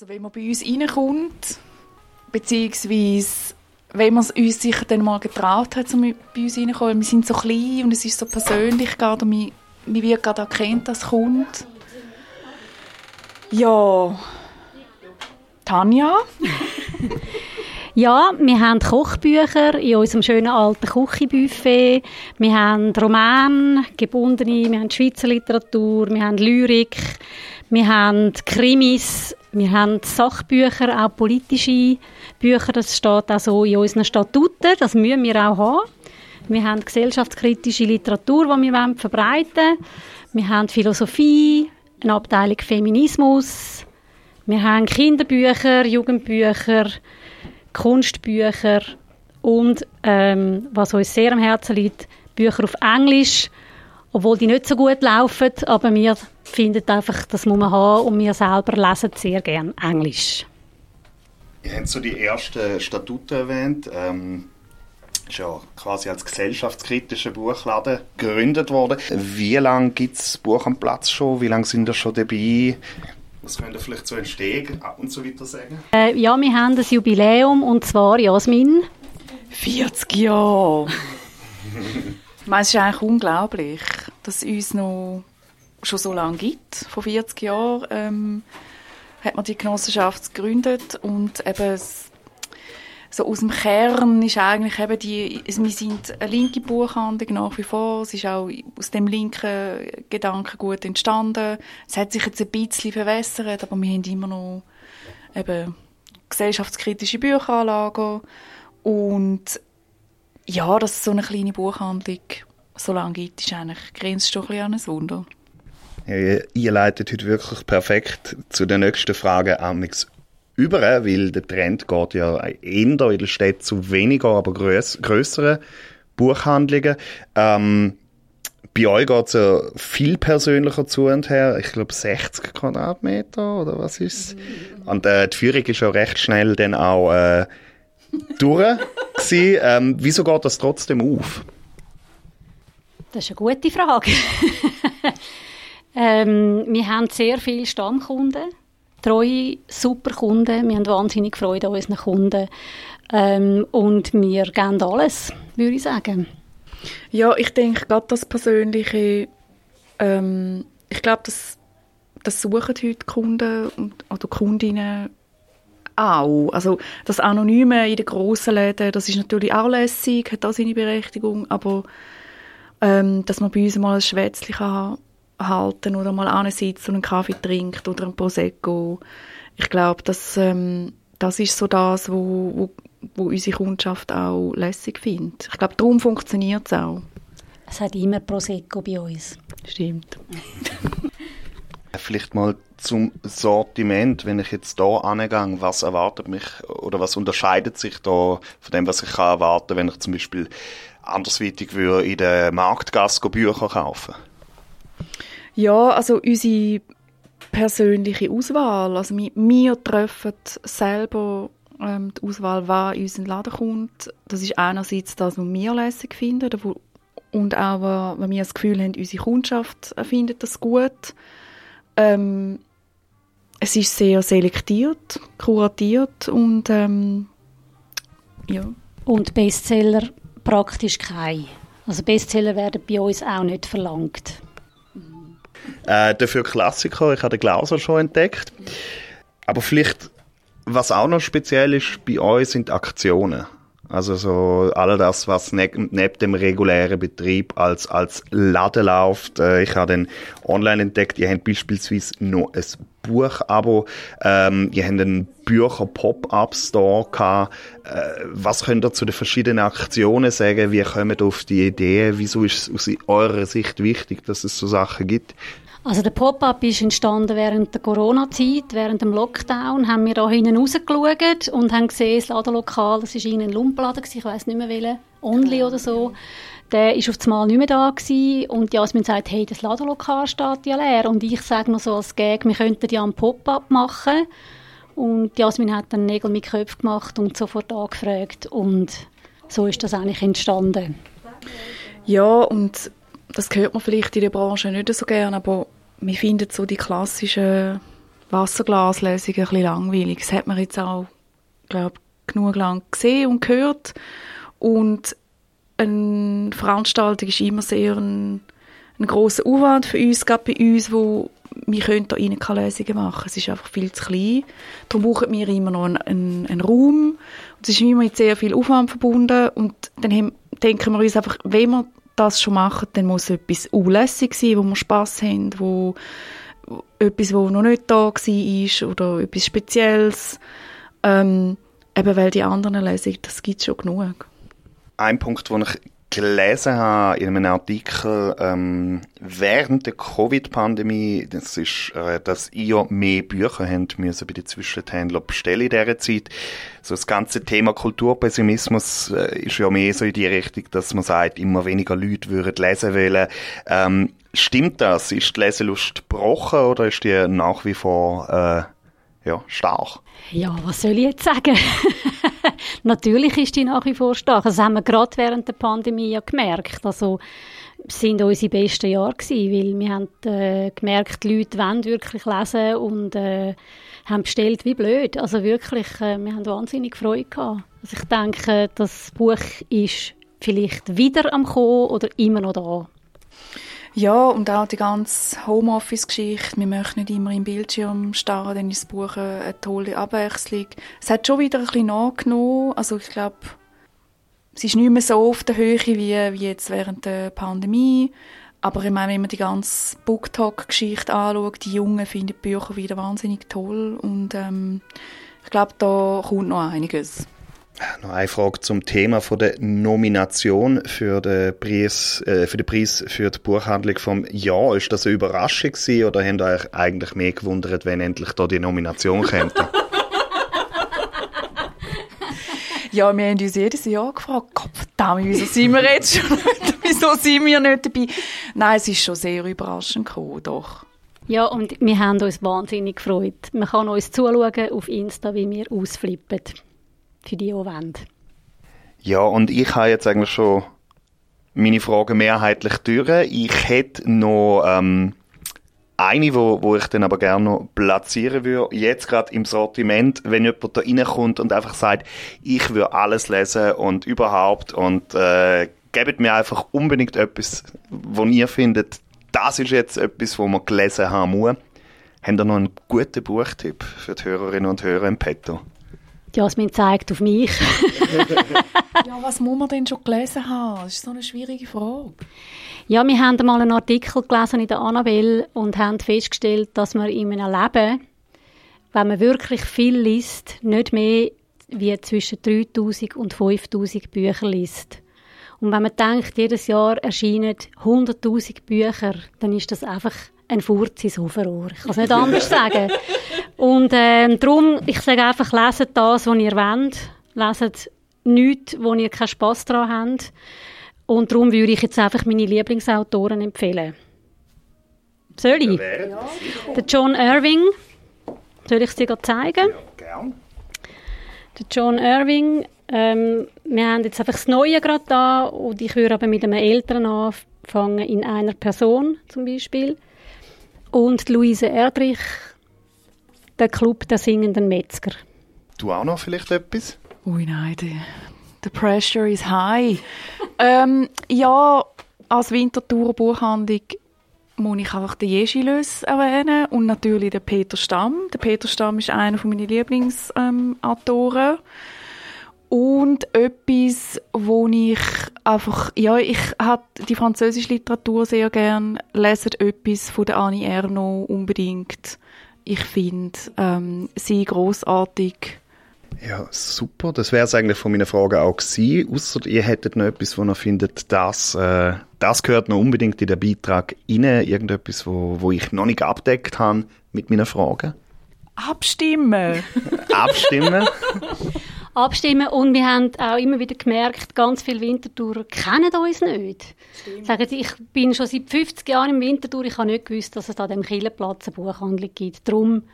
Also wenn man bei uns reinkommt, beziehungsweise wenn man es uns sicher dann mal getraut hat, um bei uns reinzukommen, wir sind so klein und es ist so persönlich gerade und man, man wird gerade erkennt, dass es kommt. Ja, Tanja? Ja, wir haben Kochbücher in unserem schönen alten Küchenbuffet. Wir haben Romane, gebundene, wir haben Schweizer Literatur, wir haben Lyrik, wir haben Krimis, wir haben Sachbücher, auch politische Bücher. Das steht auch so in unseren Statuten. Das müssen wir auch haben. Wir haben gesellschaftskritische Literatur, die wir verbreiten wollen. Wir haben Philosophie, eine Abteilung Feminismus. Wir haben Kinderbücher, Jugendbücher, Kunstbücher und, ähm, was uns sehr am Herzen liegt, Bücher auf Englisch, obwohl die nicht so gut laufen, aber wir finden einfach, das muss man haben und wir selber lesen sehr gerne Englisch. Ihr habt so die ersten Statuten erwähnt. Ähm, ist ja quasi als gesellschaftskritischer Buchladen gegründet worden. Wie lange gibt es Buch am Platz schon? Wie lange sind ihr schon dabei? Was könnt ihr vielleicht so entstehen und so weiter sagen? Äh, ja, wir haben ein Jubiläum und zwar Jasmin. 40 Jahre! ich meine, es ist eigentlich unglaublich, dass uns noch schon so lange gibt. Vor 40 Jahren ähm, hat man die Genossenschaft gegründet und eben so aus dem Kern ist eigentlich eben die, wir sind eine linke Buchhandlung nach wie vor, es ist auch aus dem linken Gedanken gut entstanden. Es hat sich jetzt ein bisschen verwässert, aber wir haben immer noch eben gesellschaftskritische Bücheranlagen und ja, dass es so eine kleine Buchhandlung so lange gibt, ist eigentlich, grenzt schon ein bisschen an ein Wunder. Ja, ihr leitet heute wirklich perfekt zu der nächsten Frage amix über, weil der Trend geht ja eher in der Stadt zu weniger, aber größ größeren Buchhandlungen. Ähm, bei euch geht es ja viel persönlicher zu und her. Ich glaube 60 Quadratmeter oder was ist Und äh, die Führung ist ja recht schnell dann auch äh, durch. ähm, wieso geht das trotzdem auf? Das ist eine gute Frage. ähm, wir haben sehr viele Stammkunden treue, super Kunden. Wir haben wahnsinnig Freude an unseren Kunden. Ähm, und wir geben alles, würde ich sagen. Ja, ich denke, gerade das Persönliche, ähm, ich glaube, das, das suchen heute Kunden und, oder Kundinnen auch. Also das Anonyme in den grossen Läden, das ist natürlich auch lässig, hat auch seine Berechtigung, aber ähm, dass man bei uns mal ein Schwätzchen kann halten oder mal ansitzt und einen Kaffee trinkt oder ein Prosecco. Ich glaube, das, ähm, das ist so das, wo, wo, wo unsere Kundschaft auch lässig findet. Ich glaube, darum funktioniert es auch. Es hat immer Prosecco bei uns. Stimmt. Vielleicht mal zum Sortiment, wenn ich jetzt hier angehe, was erwartet mich oder was unterscheidet sich da von dem, was ich kann erwarten, wenn ich zum Beispiel andersweitig würde in der Marktgasse Bücher kaufen ja, also unsere persönliche Auswahl. Also wir, treffen selber ähm, die Auswahl, wer in unseren Laden kommt. Das ist einerseits das, was wir lässig finden und auch, wenn wir das Gefühl haben, unsere Kundschaft findet das gut. Ähm, es ist sehr selektiert, kuratiert und ähm, ja. Und Bestseller praktisch kein. Also Bestseller werden bei uns auch nicht verlangt. Äh, dafür Klassiker, ich habe den Glauser schon entdeckt. Aber vielleicht, was auch noch speziell ist bei euch, sind Aktionen. Also so all das, was ne neben dem regulären Betrieb als, als Laden läuft. Äh, ich habe den online entdeckt, ihr habt beispielsweise noch ein Buchabo, ähm, ihr habt einen Bücher-Pop-Up-Store gehabt. Äh, was könnt ihr zu den verschiedenen Aktionen sagen? Wie kommt ihr auf die Idee? Wieso ist es aus eurer Sicht wichtig, dass es so Sachen gibt? Also der Pop-up ist entstanden während der Corona-Zeit, während dem Lockdown, haben wir da hinten rausgeschaut und haben gesehen, das Ladenlokal, das war ein Lumpenladen, ich weiß nicht mehr welcher, Only oder so, der ist auf einmal nicht mehr da gewesen. Und Jasmin sagt, hey, das Ladenlokal steht ja leer. Und ich sage noch so als Gag, wir könnten ja einen Pop-up machen. Und Jasmin hat dann Nägel mit Köpfen gemacht und sofort angefragt. Und so ist das eigentlich entstanden. Ja, und das hört man vielleicht in der Branche nicht so gerne, aber wir finden so die klassischen Wasserglaslesung ein bisschen langweilig. Das hat man jetzt auch, glaube genug lang gesehen und gehört. Und eine Veranstaltung ist immer sehr ein, ein grosser Aufwand für uns, gerade bei uns, wo wir können da rein keine Lösungen machen. Es ist einfach viel zu klein. Darum brauchen wir immer noch einen, einen, einen Raum. Und es ist immer mit sehr viel Aufwand verbunden. Und dann haben, denken wir uns einfach, wenn wir das schon machen, dann muss etwas unlässig sein, wo wir Spass haben, wo etwas, wo noch nicht da war oder etwas Spezielles. Ähm, eben weil die anderen Lesungen, das gibt es schon genug. Ein Punkt, den ich gelesen habe in einem Artikel ähm, während der Covid-Pandemie, das ist, äh, dass ihr mehr Bücher habt müssen bei den Zwischenhändlern bestellen in dieser Zeit. So das ganze Thema Kulturpessimismus äh, ist ja mehr so in die Richtung, dass man sagt, immer weniger Leute würden lesen wollen. Ähm, stimmt das? Ist die Leselust gebrochen oder ist die nach wie vor äh, ja, stark? Ja, was soll ich jetzt sagen? Natürlich ist die nach wie vor stark. Das haben wir gerade während der Pandemie ja gemerkt. Also, es sind unsere besten Jahre gewesen, weil wir haben äh, gemerkt, die Leute wollen wirklich lesen und äh, haben bestellt wie blöd. Also wirklich, äh, wir haben wahnsinnig Freude gehabt. Also ich denke, das Buch ist vielleicht wieder am kommen oder immer noch da. Ja, und auch die ganze Homeoffice-Geschichte. Wir möchten nicht immer im Bildschirm starren, dann ist das Buch eine tolle Abwechslung. Es hat schon wieder ein bisschen nachgenommen. Also ich glaube, es ist nicht mehr so auf der Höhe wie, wie jetzt während der Pandemie. Aber ich meine, wenn man die ganze BookTalk-Geschichte anschaut, die Jungen finden die Bücher wieder wahnsinnig toll. Und ähm, ich glaube, da kommt noch einiges. Noch eine Frage zum Thema von der Nomination für den Preis, äh, für den Preis für die Buchhandlung vom Jahr. Ist das eine Überraschung gewesen, oder haben euch eigentlich mehr gewundert, wenn endlich da die Nomination kommt? ja, wir haben uns jedes Jahr gefragt, Gott verdammt, wieso sind wir jetzt schon nicht, wieso sind wir nicht dabei? Nein, es ist schon sehr überraschend gekommen, doch. Ja, und wir haben uns wahnsinnig gefreut. Man kann uns zuschauen auf Insta, wie wir ausflippen für die, die. Ja, und ich habe jetzt eigentlich schon meine Fragen mehrheitlich durch. Ich hätte noch ähm, eine, wo, wo ich dann aber gerne noch platzieren würde. Jetzt gerade im Sortiment, wenn jemand da reinkommt und einfach sagt, ich würde alles lesen und überhaupt und äh, gebt mir einfach unbedingt etwas, wo ihr findet, das ist jetzt etwas, wo man gelesen haben muss. Habt ihr noch einen guten Buchtipp für die Hörerinnen und Hörer im Petto? Jasmin zeigt auf mich. ja, was muss man denn schon gelesen haben? Das ist so eine schwierige Frage. Ja, wir haben mal einen Artikel gelesen in der Annabelle und haben festgestellt, dass man in einem Leben, wenn man wirklich viel liest, nicht mehr wie zwischen 3000 und 5000 Bücher liest. Und wenn man denkt, jedes Jahr erscheinen 100.000 Bücher, dann ist das einfach ein Furz ins Hoferohr. Ich kann es nicht anders sagen. Und äh, darum, ich sage einfach, leset das, was ihr wollt. Leset nichts, wo ihr keinen Spass daran habt. Und darum würde ich jetzt einfach meine Lieblingsautoren empfehlen. Soll ich? Ja, Der John Irving. Soll ich es dir zeigen? Ja, gern. Der John Irving. Ähm, wir haben jetzt einfach das Neue gerade da und ich würde aber mit einem Älteren anfangen, in einer Person zum Beispiel. Und Luise Erdrich, der Club der singenden Metzger. Du auch noch vielleicht etwas? Ui, nein, the, the pressure is high. ähm, ja, als Winterthur Buchhandlung muss ich einfach den Jeschilös erwähnen und natürlich den Peter Stamm. Der Peter Stamm ist einer meiner Lieblingsautoren. Ähm, und etwas, wo ich einfach, ja, ich habe die französische Literatur sehr gern, lese etwas von der Annie Ernaux unbedingt. Ich finde ähm, sie großartig. Ja, super. Das wäre es eigentlich von meiner Frage auch gewesen. Ausser ihr hättet noch etwas, wo ihr findet, das, äh, das gehört noch unbedingt in den Beitrag rein. Irgendetwas, wo, wo ich noch nicht abdeckt habe mit meinen Fragen. Abstimmen. Abstimmen. abstimmen. Und wir haben auch immer wieder gemerkt, ganz viele Wintertourer kennen uns nicht. Stimmt. Sagen sie, ich bin schon seit 50 Jahren im Wintertour, ich habe nicht gewusst, dass es an dem Killenplatz eine Buchhandlung gibt. Darum,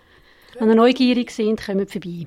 wenn ihr neugierig sind, kommt vorbei.